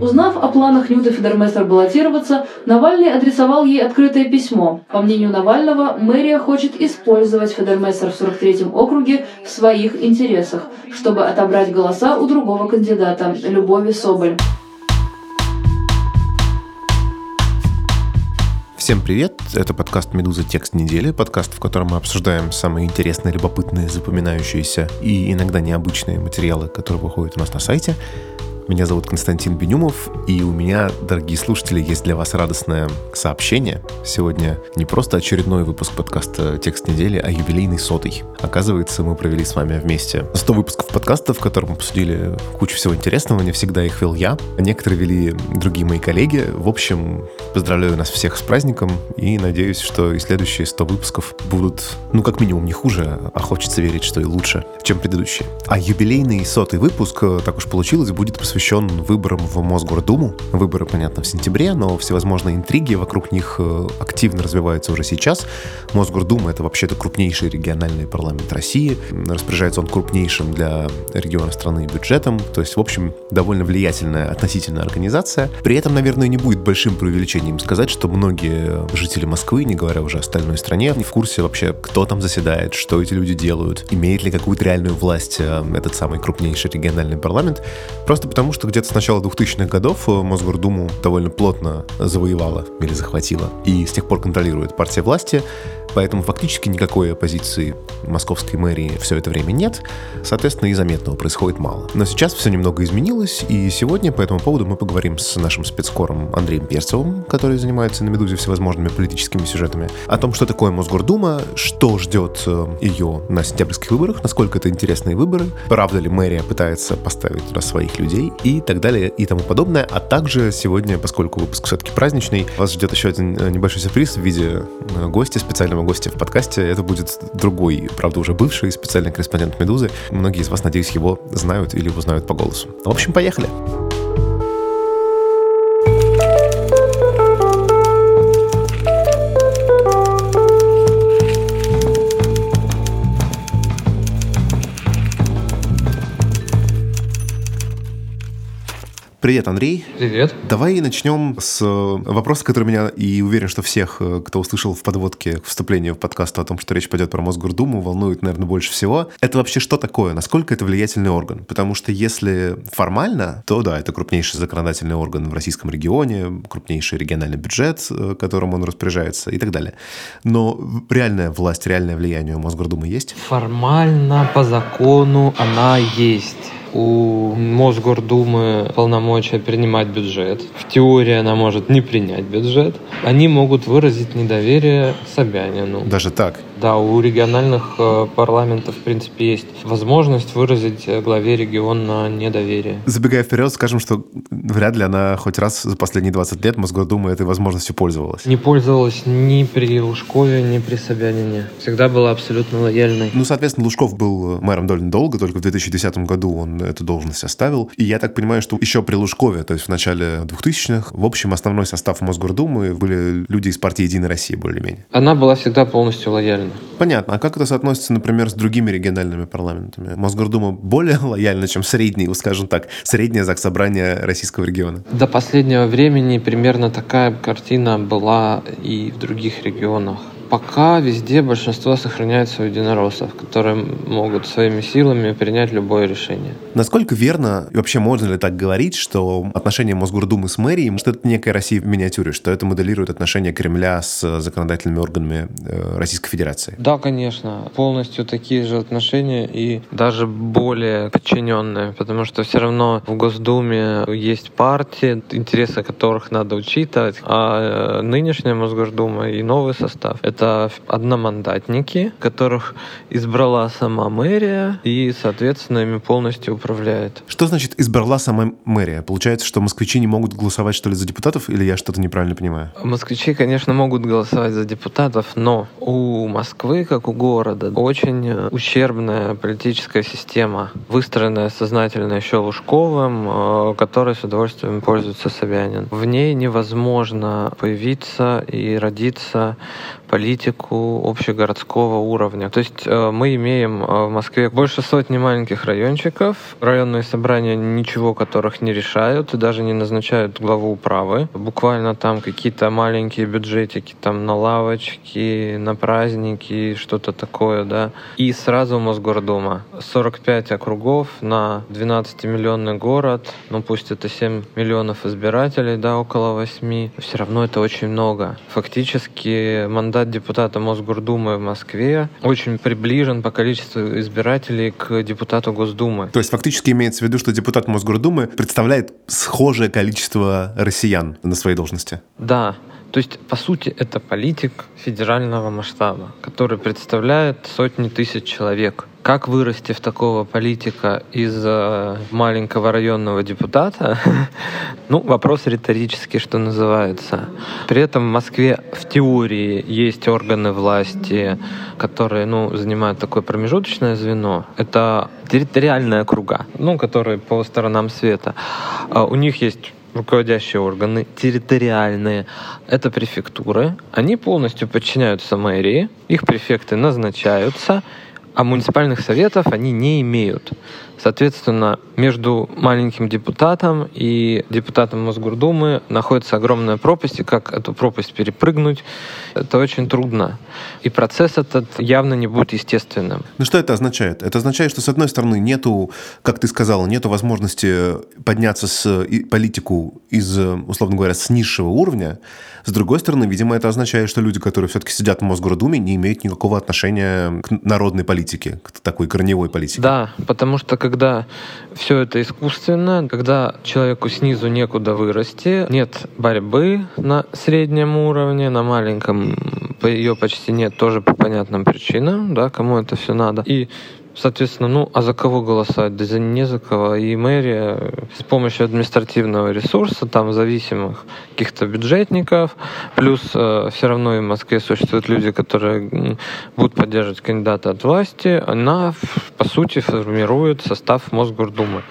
Узнав о планах Нюты Федерместер баллотироваться, Навальный адресовал ей открытое письмо. По мнению Навального, мэрия хочет использовать Федерместер в 43-м округе в своих интересах, чтобы отобрать голоса у другого кандидата – Любови Соболь. Всем привет! Это подкаст «Медуза. Текст недели», подкаст, в котором мы обсуждаем самые интересные, любопытные, запоминающиеся и иногда необычные материалы, которые выходят у нас на сайте. Меня зовут Константин Бенюмов, и у меня, дорогие слушатели, есть для вас радостное сообщение. Сегодня не просто очередной выпуск подкаста «Текст недели», а юбилейный сотый. Оказывается, мы провели с вами вместе 100 выпусков подкаста, в котором обсудили кучу всего интересного. Не всегда их вел я, а некоторые вели другие мои коллеги. В общем, поздравляю нас всех с праздником и надеюсь, что и следующие 100 выпусков будут, ну, как минимум, не хуже, а хочется верить, что и лучше, чем предыдущие. А юбилейный сотый выпуск, так уж получилось, будет посвящен посвящен выборам в Мосгордуму. Выборы, понятно, в сентябре, но всевозможные интриги вокруг них э, активно развиваются уже сейчас. Мосгордума — это вообще-то крупнейший региональный парламент России. Распоряжается он крупнейшим для региона страны бюджетом. То есть, в общем, довольно влиятельная относительная организация. При этом, наверное, не будет большим преувеличением сказать, что многие жители Москвы, не говоря уже о остальной стране, не в курсе вообще, кто там заседает, что эти люди делают, имеет ли какую-то реальную власть э, этот самый крупнейший региональный парламент. Просто потому, потому что где-то с начала 2000-х годов э, Мосгордуму довольно плотно завоевала или захватила и с тех пор контролирует партия власти. Поэтому фактически никакой оппозиции московской мэрии все это время нет. Соответственно, и заметного происходит мало. Но сейчас все немного изменилось, и сегодня по этому поводу мы поговорим с нашим спецкором Андреем Перцевым, который занимается на «Медузе» всевозможными политическими сюжетами, о том, что такое Мосгордума, что ждет э, ее на сентябрьских выборах, насколько это интересные выборы, правда ли мэрия пытается поставить туда своих людей и так далее и тому подобное. А также сегодня, поскольку выпуск все-таки праздничный, вас ждет еще один э, небольшой сюрприз в виде э, гостя специального гостя в подкасте. Это будет другой, правда, уже бывший специальный корреспондент «Медузы». Многие из вас, надеюсь, его знают или узнают по голосу. В общем, поехали! Привет, Андрей. Привет. Давай начнем с э, вопроса, который меня, и уверен, что всех, э, кто услышал в подводке к вступлению в подкаст о том, что речь пойдет про Мосгордуму, волнует, наверное, больше всего. Это вообще что такое? Насколько это влиятельный орган? Потому что если формально, то да, это крупнейший законодательный орган в российском регионе, крупнейший региональный бюджет, э, которым он распоряжается и так далее. Но реальная власть, реальное влияние у Мосгордумы есть? Формально, по закону она есть у Мосгордумы полномочия принимать бюджет. В теории она может не принять бюджет. Они могут выразить недоверие Собянину. Даже так? Да, у региональных э, парламентов, в принципе, есть возможность выразить э, главе региона недоверие. Забегая вперед, скажем, что вряд ли она хоть раз за последние 20 лет Мосгордума этой возможностью пользовалась. Не пользовалась ни при Лужкове, ни при Собянине. Всегда была абсолютно лояльной. Ну, соответственно, Лужков был мэром довольно долго, только в 2010 году он эту должность оставил. И я так понимаю, что еще при Лужкове, то есть в начале 2000-х, в общем, основной состав Мосгордумы были люди из партии «Единая Россия» более-менее. Она была всегда полностью лояльна. Понятно. А как это соотносится, например, с другими региональными парламентами? Мосгордума более лояльна, чем средний, скажем так, среднее заксобрание российского региона? До последнего времени примерно такая картина была и в других регионах пока везде большинство сохраняет своих единороссов, которые могут своими силами принять любое решение. Насколько верно, и вообще можно ли так говорить, что отношения Мосгордумы с мэрией, что это некая Россия в миниатюре, что это моделирует отношения Кремля с законодательными органами э, Российской Федерации? Да, конечно. Полностью такие же отношения и даже более подчиненные, потому что все равно в Госдуме есть партии, интересы которых надо учитывать, а э, нынешняя Мосгордума и новый состав — это это одномандатники, которых избрала сама мэрия и, соответственно, ими полностью управляет. Что значит избрала сама мэрия? Получается, что москвичи не могут голосовать, что ли, за депутатов, или я что-то неправильно понимаю? Москвичи, конечно, могут голосовать за депутатов, но у Москвы, как у города, очень ущербная политическая система, выстроенная сознательно еще Лужковым, э, которой с удовольствием пользуется Собянин. В ней невозможно появиться и родиться политику общегородского уровня. То есть э, мы имеем э, в Москве больше сотни маленьких райончиков. Районные собрания ничего которых не решают даже не назначают главу управы. Буквально там какие-то маленькие бюджетики там на лавочки, на праздники, что-то такое, да. И сразу Мосгордума. 45 округов на 12-миллионный город, ну пусть это 7 миллионов избирателей, да, около 8. Все равно это очень много. Фактически мандат депутата Мосгордумы в Москве очень приближен по количеству избирателей к депутату Госдумы. То есть фактически имеется в виду, что депутат Мосгордумы представляет схожее количество россиян на своей должности? Да, то есть, по сути, это политик федерального масштаба, который представляет сотни тысяч человек. Как вырасти в такого политика из э, маленького районного депутата? ну, вопрос риторический, что называется. При этом в Москве в теории есть органы власти, которые ну, занимают такое промежуточное звено. Это территориальные округа, ну, которые по сторонам света. А у них есть руководящие органы, территориальные, это префектуры. Они полностью подчиняются мэрии, их префекты назначаются, а муниципальных советов они не имеют. Соответственно, между маленьким депутатом и депутатом Мосгордумы находится огромная пропасть, и как эту пропасть перепрыгнуть, это очень трудно. И процесс этот явно не будет естественным. Ну что это означает? Это означает, что с одной стороны нету, как ты сказала, нету возможности подняться с политику из, условно говоря, с низшего уровня. С другой стороны, видимо, это означает, что люди, которые все-таки сидят в Мосгордуме, не имеют никакого отношения к народной политике, к такой корневой политике. Да, потому что когда все это искусственно, когда человеку снизу некуда вырасти, нет борьбы на среднем уровне, на маленьком ее почти нет, тоже по понятным причинам, да, кому это все надо. И Соответственно, ну, а за кого голосовать? Да за не за кого. И мэрия с помощью административного ресурса, там, зависимых каких-то бюджетников, плюс э, все равно и в Москве существуют люди, которые будут поддерживать кандидата от власти, она, по сути, формирует состав Мосгордумы.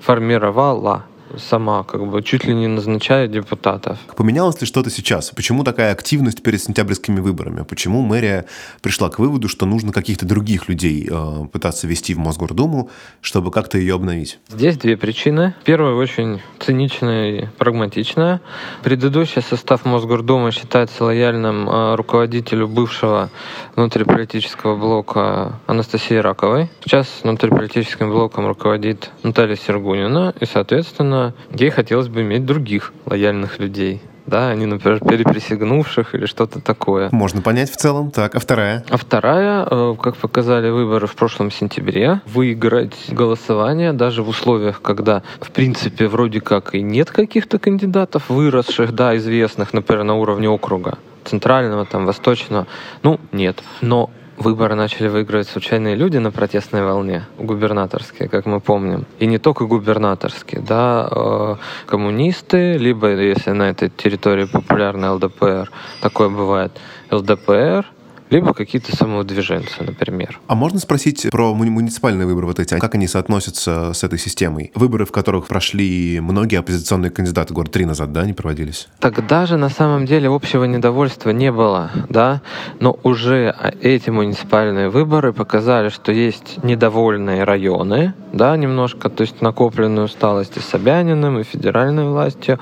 Формировала сама, как бы чуть ли не назначает депутатов. Поменялось ли что-то сейчас? Почему такая активность перед сентябрьскими выборами? Почему мэрия пришла к выводу, что нужно каких-то других людей э, пытаться вести в Мосгордуму, чтобы как-то ее обновить? Здесь две причины. Первая очень циничная и прагматичная. Предыдущий состав Мосгордумы считается лояльным э, руководителю бывшего внутриполитического блока Анастасии Раковой. Сейчас внутриполитическим блоком руководит Наталья Сергунина, и, соответственно, ей хотелось бы иметь других лояльных людей. Да, они, например, переприсягнувших или что-то такое. Можно понять в целом. Так, а вторая? А вторая, э, как показали выборы в прошлом сентябре, выиграть голосование даже в условиях, когда, в принципе, вроде как и нет каких-то кандидатов выросших, да, известных, например, на уровне округа центрального, там, восточного. Ну, нет. Но выборы начали выигрывать случайные люди на протестной волне, губернаторские, как мы помним. И не только губернаторские, да, э, коммунисты, либо, если на этой территории популярный ЛДПР, такое бывает, ЛДПР, либо какие-то самовыдвиженцы, например. А можно спросить про муни- муниципальные выборы вот эти, как они соотносятся с этой системой? Выборы, в которых прошли многие оппозиционные кандидаты, год три назад, да, они проводились? Тогда же на самом деле общего недовольства не было, да, но уже эти муниципальные выборы показали, что есть недовольные районы, да, немножко, то есть накопленную усталость и Собяниным, и федеральной властью,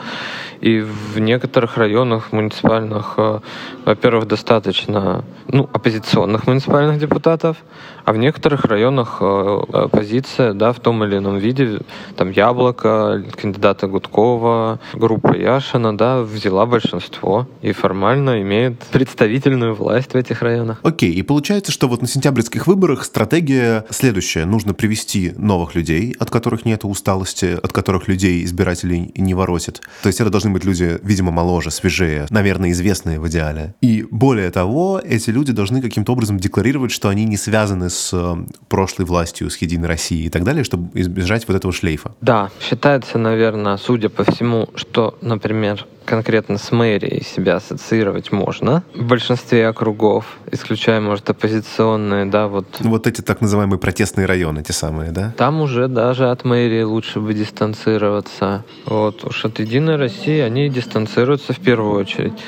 и в некоторых районах муниципальных, э, во-первых, достаточно ну, оппозиционных муниципальных депутатов, а в некоторых районах э, оппозиция, да, в том или ином виде, там Яблоко, кандидата Гудкова, группа Яшина, да, взяла большинство и формально имеет представительную власть в этих районах. Окей, и получается, что вот на сентябрьских выборах стратегия следующая. Нужно привести новых людей, от которых нет усталости, от которых людей избирателей не воротит. То есть это должны быть люди, видимо, моложе, свежее, наверное, известные в идеале. И более того, эти люди должны каким-то образом декларировать, что они не связаны с э, прошлой властью, с Единой Россией и так далее, чтобы избежать вот этого шлейфа. Да, считается, наверное, судя по всему, что, например, конкретно с мэрией себя ассоциировать можно в большинстве округов, исключая, может, оппозиционные, да, вот. Вот эти так называемые протестные районы, те самые, да? Там уже даже от мэрии лучше бы дистанцироваться. Вот уж от Единой России они дистанцируются в первую очередь.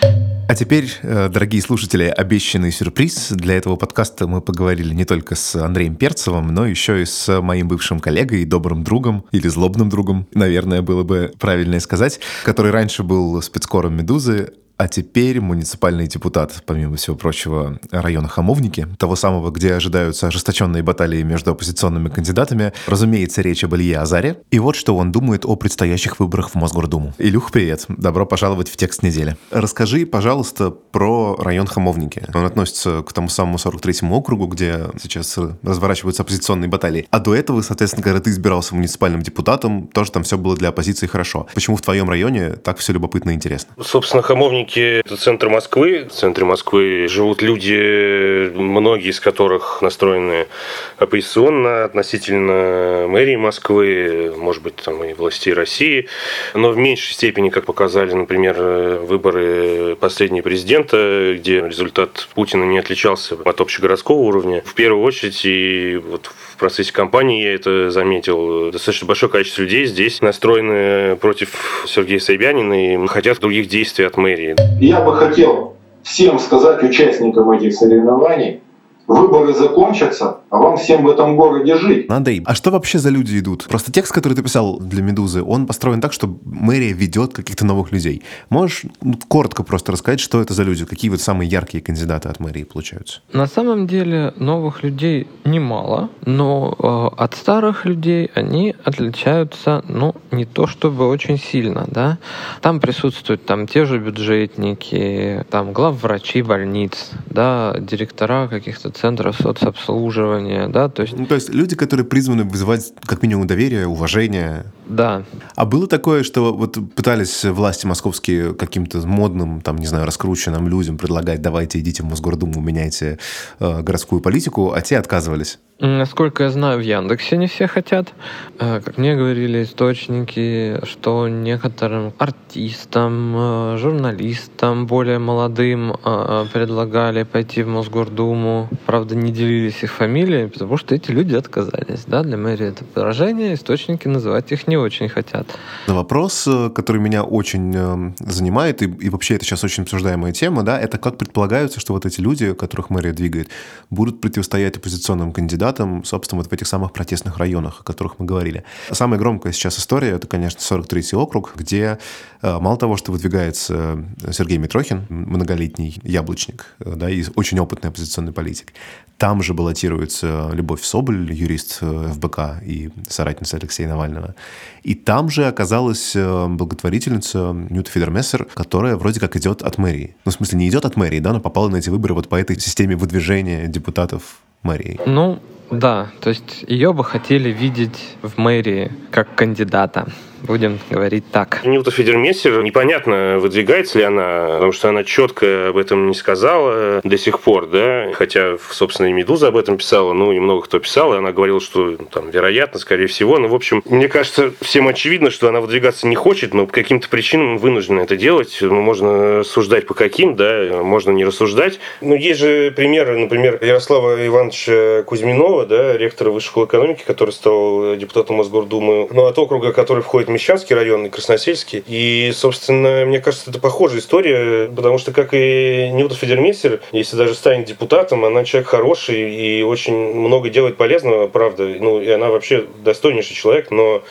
А теперь, э, дорогие слушатели, обещанный сюрприз. Для этого подкаста мы поговорили не только с Андреем Перцевым, но еще и с моим бывшим коллегой, добрым другом или злобным другом, наверное, было бы правильно сказать, который раньше был спецкором «Медузы», а теперь муниципальный депутат, помимо всего прочего, района Хамовники, того самого, где ожидаются ожесточенные баталии между оппозиционными кандидатами, разумеется, речь об Илье Азаре. И вот что он думает о предстоящих выборах в Мосгордуму. Илюх, привет. Добро пожаловать в текст недели. Расскажи, пожалуйста, про район Хамовники. Он относится к тому самому 43-му округу, где сейчас разворачиваются оппозиционные баталии. А до этого, соответственно, когда ты избирался муниципальным депутатом, тоже там все было для оппозиции хорошо. Почему в твоем районе так все любопытно и интересно? Собственно, Хамовники Химки – это центр Москвы. В центре Москвы живут люди, многие из которых настроены оппозиционно относительно мэрии Москвы, может быть, там и властей России. Но в меньшей степени, как показали, например, выборы последнего президента, где результат Путина не отличался от общегородского уровня. В первую очередь, и вот в процессе кампании я это заметил, достаточно большое количество людей здесь настроены против Сергея Собянина и хотят других действий от мэрии. Я бы хотел всем сказать участникам этих соревнований, выборы закончатся, а вам всем в этом городе жить. Андрей, а что вообще за люди идут? Просто текст, который ты писал для «Медузы», он построен так, что мэрия ведет каких-то новых людей. Можешь ну, коротко просто рассказать, что это за люди? Какие вот самые яркие кандидаты от мэрии получаются? На самом деле новых людей немало, но э, от старых людей они отличаются, ну, не то чтобы очень сильно, да. Там присутствуют там те же бюджетники, там главврачи больниц, да, директора каких-то центров соцобслуживания, да, то есть... Ну, то есть люди, которые призваны вызывать как минимум доверие, уважение. Да. А было такое, что вот пытались власти московские каким-то модным, там, не знаю, раскрученным людям предлагать, давайте идите в Мосгордуму, меняйте э, городскую политику, а те отказывались? Насколько я знаю, в Яндексе не все хотят. Э, как мне говорили источники, что некоторым артистам, э, журналистам более молодым э, предлагали пойти в Мосгордуму. Правда, не делились их фамилии, потому что эти люди отказались. Да? Для мэрии это поражение, источники называть их не очень хотят. Вопрос, который меня очень занимает, и, и вообще это сейчас очень обсуждаемая тема, да, это как предполагается, что вот эти люди, которых мэрия двигает, будут противостоять оппозиционным кандидатам, кандидатам, собственно, вот в этих самых протестных районах, о которых мы говорили. Самая громкая сейчас история, это, конечно, 43-й округ, где э, мало того, что выдвигается Сергей Митрохин, многолетний яблочник, э, да, и очень опытный оппозиционный политик, там же баллотируется Любовь Соболь, юрист э, ФБК и соратница Алексея Навального. И там же оказалась благотворительница Нюта Фидермессер, которая вроде как идет от мэрии. Ну, в смысле, не идет от мэрии, да, но попала на эти выборы вот по этой системе выдвижения депутатов мэрией. Ну, да, то есть ее бы хотели видеть в мэрии как кандидата. Будем говорить так. Ньюта Федермессер, непонятно, выдвигается ли она, потому что она четко об этом не сказала до сих пор, да, хотя, собственно, и «Медуза» об этом писала, ну, и много кто писал, и она говорила, что, там, вероятно, скорее всего, ну, в общем, мне кажется, всем очевидно, что она выдвигаться не хочет, но по каким-то причинам вынуждена это делать, ну, можно рассуждать по каким, да, можно не рассуждать, но есть же примеры, например, Ярослава Ивановича Кузьминова, да, ректора Высшей школы экономики, который стал депутатом Мосгордумы, ну, от округа, который входит Мещанский район и Красносельский. И, собственно, мне кажется, это похожая история, потому что, как и Ньюта Федермессер, если даже станет депутатом, она человек хороший и очень много делает полезного, правда. Ну, и она вообще достойнейший человек, но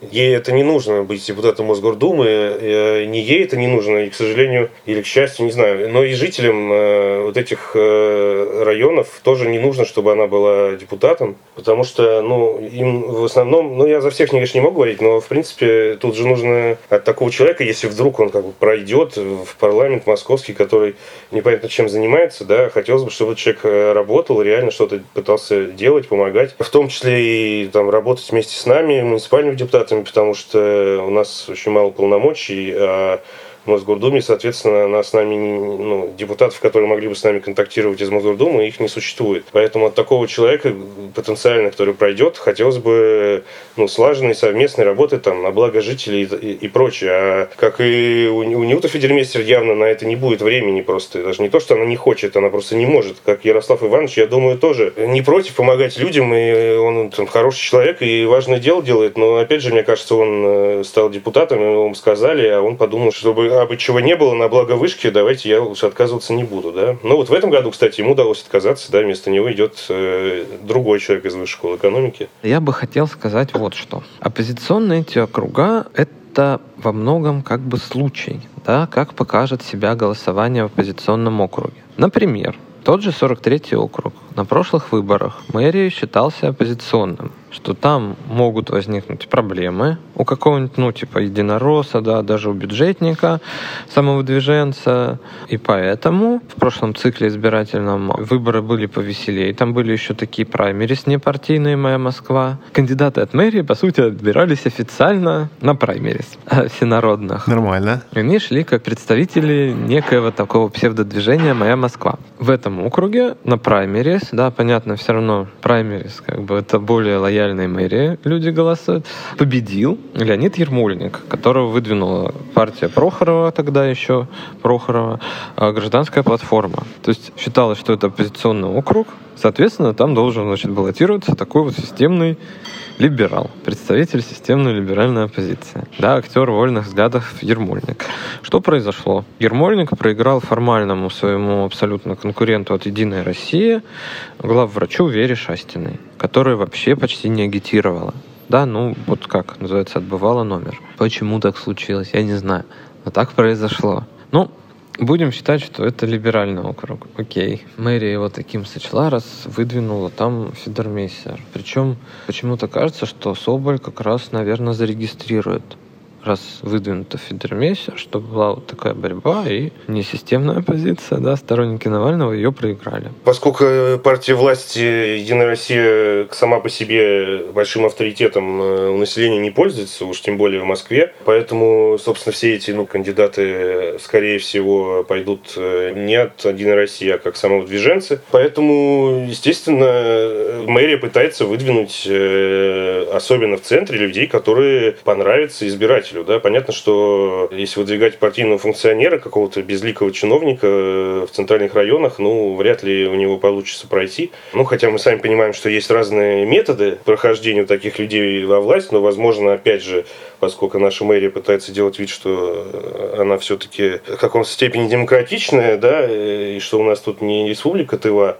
Ей это не нужно быть депутатом Мосгордумы, э, не ей это не нужно, и, к сожалению, или к счастью, не знаю. Но и жителям э, вот этих э, районов тоже не нужно, чтобы она была депутатом, потому что, ну, им в основном, ну, я за всех, конечно, не могу говорить, но, в принципе, тут же нужно от такого человека, если вдруг он как бы пройдет в парламент московский, который непонятно чем занимается, да, хотелось бы, чтобы человек работал, реально что-то пытался делать, помогать, в том числе и там работать вместе с нами, муниципальными депутатами, депутатами, потому что у нас очень мало полномочий, а Мосгордуме, соответственно, нас с нами, ну, депутатов, которые могли бы с нами контактировать из Мосгордумы, их не существует. Поэтому от такого человека, потенциально, который пройдет, хотелось бы ну, слаженной совместной работы там, на благо жителей и, и, и прочее. А как и у, у Ньюта Федермейстер явно на это не будет времени просто. Даже не то, что она не хочет, она просто не может. Как Ярослав Иванович, я думаю, тоже не против помогать людям, и он там, хороший человек и важное дело делает. Но, опять же, мне кажется, он э, стал депутатом, ему сказали, а он подумал, чтобы а бы чего не было, на благо вышки, давайте я лучше отказываться не буду, да. Ну вот в этом году, кстати, ему удалось отказаться, да, вместо него идет э, другой человек из высшей школы экономики. Я бы хотел сказать вот что. Оппозиционные эти округа — это во многом как бы случай, да, как покажет себя голосование в оппозиционном округе. Например, тот же 43-й округ на прошлых выборах мэрии считался оппозиционным что там могут возникнуть проблемы у какого-нибудь, ну, типа, единоросса, да, даже у бюджетника, самовыдвиженца. И поэтому в прошлом цикле избирательном выборы были повеселее. Там были еще такие праймерис непартийные «Моя Москва». Кандидаты от мэрии, по сути, отбирались официально на праймерис всенародных. Нормально. И они шли как представители некоего такого псевдодвижения «Моя Москва». В этом округе на праймерис, да, понятно, все равно праймерис, как бы это более лояльной мэрии люди голосуют, победил Леонид Ермольник, которого выдвинула партия Прохорова, тогда еще Прохорова, а, гражданская платформа. То есть считалось, что это оппозиционный округ, соответственно, там должен значит, баллотироваться такой вот системный либерал, представитель системной либеральной оппозиции, да, актер вольных взглядов Ермольник. Что произошло? Ермольник проиграл формальному своему абсолютно конкуренту от «Единой России», главврачу Вере Шастиной, которая вообще почти не агитировала. Да, ну вот как называется, отбывала номер. Почему так случилось, я не знаю. Но так произошло. Ну, Будем считать, что это либеральный округ. Окей. Мэрия его таким сочла, раз выдвинула там Федермейсер. Причем почему-то кажется, что Соболь как раз, наверное, зарегистрирует раз выдвинута Федермейсер, что была вот такая борьба и несистемная позиция, да, сторонники Навального ее проиграли. Поскольку партия власти «Единая Россия» сама по себе большим авторитетом э, у населения не пользуется, уж тем более в Москве, поэтому, собственно, все эти ну, кандидаты, скорее всего, пойдут э, не от «Единой России», а как самовыдвиженцы. Поэтому, естественно, мэрия пытается выдвинуть, э, особенно в центре, людей, которые понравятся избирателю избирателю. Да? Понятно, что если выдвигать партийного функционера, какого-то безликого чиновника э, в центральных районах, ну, вряд ли у него получится пройти. Ну, хотя мы сами понимаем, что есть разные методы прохождения таких людей во власть, но, возможно, опять же, поскольку наша мэрия пытается делать вид, что э, она все-таки в каком-то степени демократичная, да, э, и что у нас тут не республика Тыва,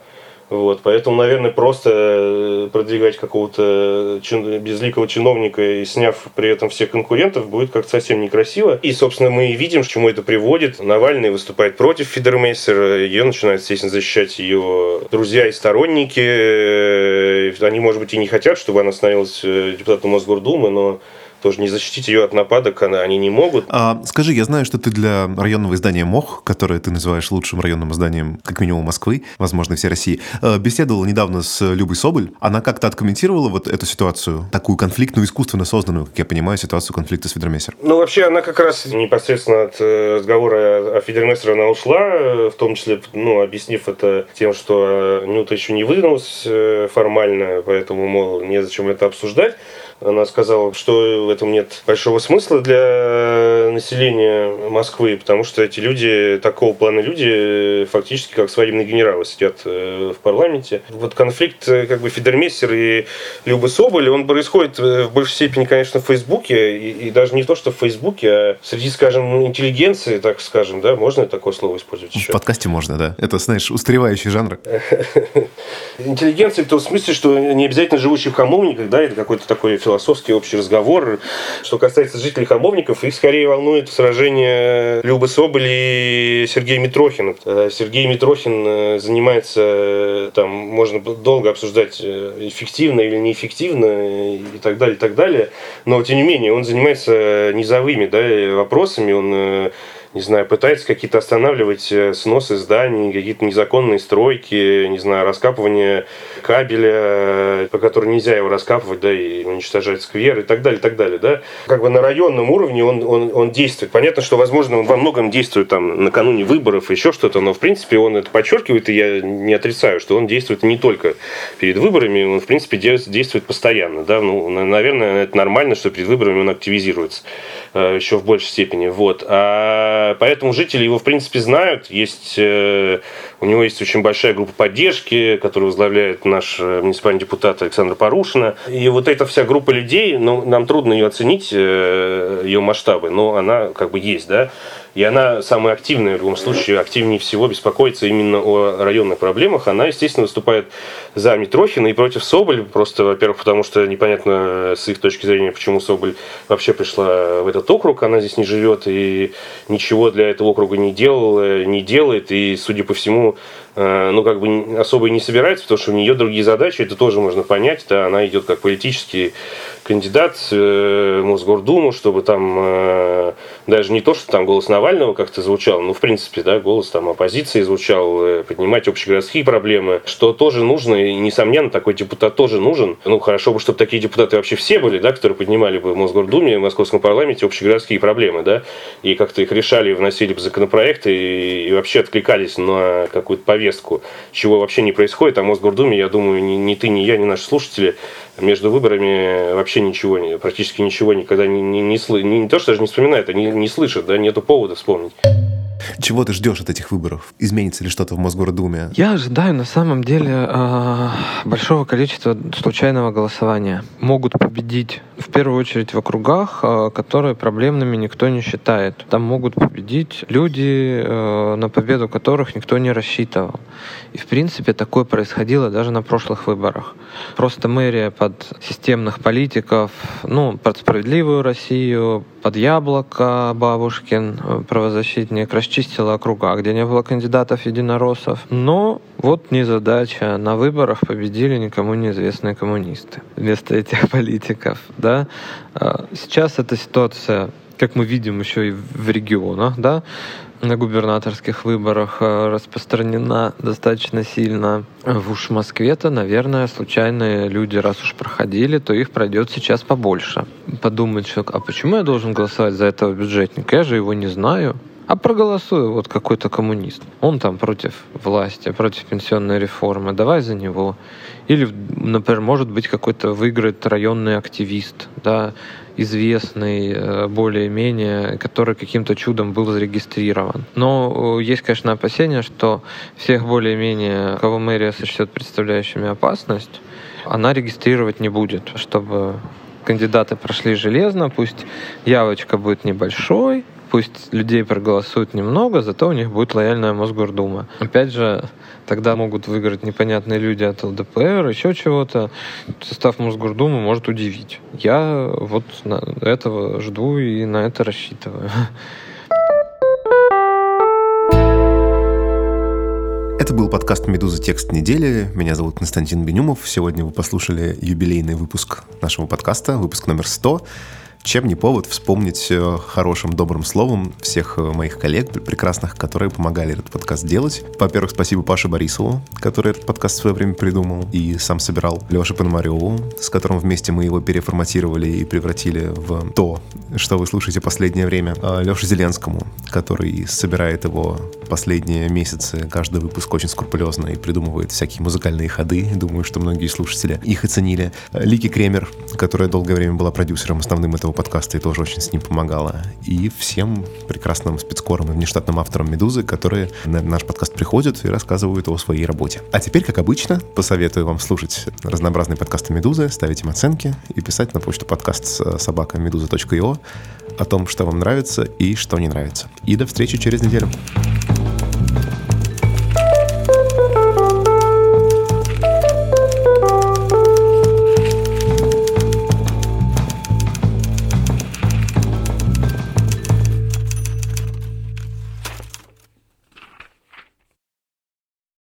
вот, поэтому, наверное, просто э, продвигать какого-то чин, безликого чиновника и сняв при этом всех конкурентов будет как-то совсем некрасиво. И, собственно, мы видим, к чему это приводит. Навальный выступает против Фидермейсера, ее начинают, естественно, защищать ее друзья и сторонники. Э, они, может быть, и не хотят, чтобы она становилась э, депутатом Мосгордумы, но тоже не защитить ее от нападок они не могут. А, скажи, я знаю, что ты для районного издания МОХ, которое ты называешь лучшим районным изданием, как минимум, Москвы, возможно, всей России, э, беседовала недавно с Любой Соболь. Она как-то откомментировала вот эту ситуацию, такую конфликтную, искусственно созданную, как я понимаю, ситуацию конфликта с Федермессер. Ну, вообще, она как раз непосредственно от э, разговора о Федермессере она ушла, э, в том числе, ну, объяснив это тем, что Нюта еще не выдвинулся формально, поэтому, мол, незачем это обсуждать. Она сказала, что в этом нет большого смысла для населения Москвы, потому что эти люди, такого плана люди, фактически как свадебные генералы сидят э, в парламенте. Вот конфликт э, как бы Фидермессер и Люба Соболь, он происходит э, в большей степени, конечно, в Фейсбуке, и, и даже не то, что в Фейсбуке, а среди, скажем, интеллигенции, так скажем, да, можно такое слово использовать еще? В подкасте можно, да. Это, знаешь, устаревающий жанр. Интеллигенция в том смысле, что не обязательно живущий в хамовниках, да, это какой-то такой философский общий разговор. Что касается жителей Хамовников, их скорее волнует сражение Любы Соболь и Сергея Митрохина. Э, Сергей Митрохин э, занимается, э, там можно долго обсуждать, эффективно или неэффективно и так далее, и так далее. Но, тем не менее, он занимается низовыми да, вопросами, он не знаю, пытается какие-то останавливать э, сносы зданий, какие-то незаконные стройки, не знаю, раскапывание кабеля, э, по которому нельзя его раскапывать, да, и уничтожать сквер и так далее, и так далее, да. Как бы на районном уровне он, он, он действует. Понятно, что, возможно, он во многом действует там накануне выборов, еще что-то, но, в принципе, он это подчеркивает, и я не отрицаю, что он действует не только перед выборами, он, в принципе, действует постоянно, да. Ну, наверное, это нормально, что перед выборами он активизируется э, еще в большей степени, вот. А поэтому жители его, в принципе, знают. Есть, э, у него есть очень большая группа поддержки, которую возглавляет наш э, муниципальный депутат Александр Порушина. И вот эта вся группа людей, ну, нам трудно ее оценить, э, ее масштабы, но она как бы есть, да. И она самая активная, в любом случае, активнее всего беспокоится именно о районных проблемах. Она, естественно, выступает за Митрохина и против Соболь. Просто, во-первых, потому что непонятно с их точки зрения, почему Соболь вообще пришла в этот округ. Она здесь не живет и ничего для этого округа не делала, не делает. И, судя по всему, ну, как бы особо и не собирается, потому что у нее другие задачи, это тоже можно понять, да, она идет как политический кандидат э, в Мосгордуму, чтобы там э, даже не то, что там голос Навального как-то звучал, но в принципе, да, голос там оппозиции звучал, поднимать общегородские проблемы, что тоже нужно, и несомненно, такой депутат тоже нужен. Ну, хорошо бы, чтобы такие депутаты вообще все были, да, которые поднимали бы в Мосгордуме, в Московском парламенте общегородские проблемы, да, и как-то их решали, вносили бы законопроекты и, и вообще откликались на какую-то повестку повестку, чего вообще не происходит. А Мосгордуме, я думаю, ни, ни ты, ни я, ни наши слушатели между выборами вообще ничего, практически ничего никогда не, не, не, не, не то, что даже не вспоминают, они не слышат, да, нету повода вспомнить. Чего ты ждешь от этих выборов? Изменится ли что-то в Мосгордуме? Я ожидаю на самом деле э, большого количества случайного голосования. Могут победить в первую очередь в округах, э, которые проблемными никто не считает. Там могут победить люди, э, на победу которых никто не рассчитывал. И в принципе такое происходило даже на прошлых выборах. Просто мэрия под системных политиков, ну, под справедливую Россию, под яблоко Бабушкин, правозащитник, расчистила округа, где не было кандидатов единороссов. Но вот незадача. На выборах победили никому неизвестные коммунисты вместо этих политиков. Да? А, сейчас эта ситуация как мы видим еще и в регионах, да, на губернаторских выборах э, распространена достаточно сильно. В уж Москве-то, наверное, случайные люди, раз уж проходили, то их пройдет сейчас побольше. Подумать, что, а почему я должен голосовать за этого бюджетника? Я же его не знаю. А проголосую вот какой-то коммунист. Он там против власти, против пенсионной реформы. Давай за него. Или, например, может быть, какой-то выиграет районный активист, да, известный э, более-менее, который каким-то чудом был зарегистрирован. Но э, есть, конечно, опасения, что всех более-менее, кого мэрия сочтет представляющими опасность, она регистрировать не будет, чтобы кандидаты прошли железно, пусть явочка будет небольшой, пусть людей проголосует немного, зато у них будет лояльная Мосгордума. Опять же, тогда могут выиграть непонятные люди от ЛДПР, еще чего-то. Состав Мосгордумы может удивить. Я вот этого жду и на это рассчитываю. Это был подкаст «Медуза. Текст недели». Меня зовут Константин Бенюмов. Сегодня вы послушали юбилейный выпуск нашего подкаста, выпуск номер 100. Чем не повод вспомнить э, хорошим, добрым словом всех э, моих коллег прекрасных, которые помогали этот подкаст делать. Во-первых, спасибо Паше Борисову, который этот подкаст в свое время придумал и сам собирал. Леше Пономареву, с которым вместе мы его переформатировали и превратили в то, что вы слушаете последнее время. А Леше Зеленскому, который собирает его последние месяцы, каждый выпуск очень скрупулезно и придумывает всякие музыкальные ходы. Думаю, что многие слушатели их оценили. Лики Кремер, которая долгое время была продюсером основным этого подкаста и тоже очень с ним помогала. И всем прекрасным спецкорам и внештатным авторам «Медузы», которые на наш подкаст приходят и рассказывают о своей работе. А теперь, как обычно, посоветую вам слушать разнообразные подкасты «Медузы», ставить им оценки и писать на почту подкаст собакамедуза.io о том, что вам нравится и что не нравится. И до встречи через неделю.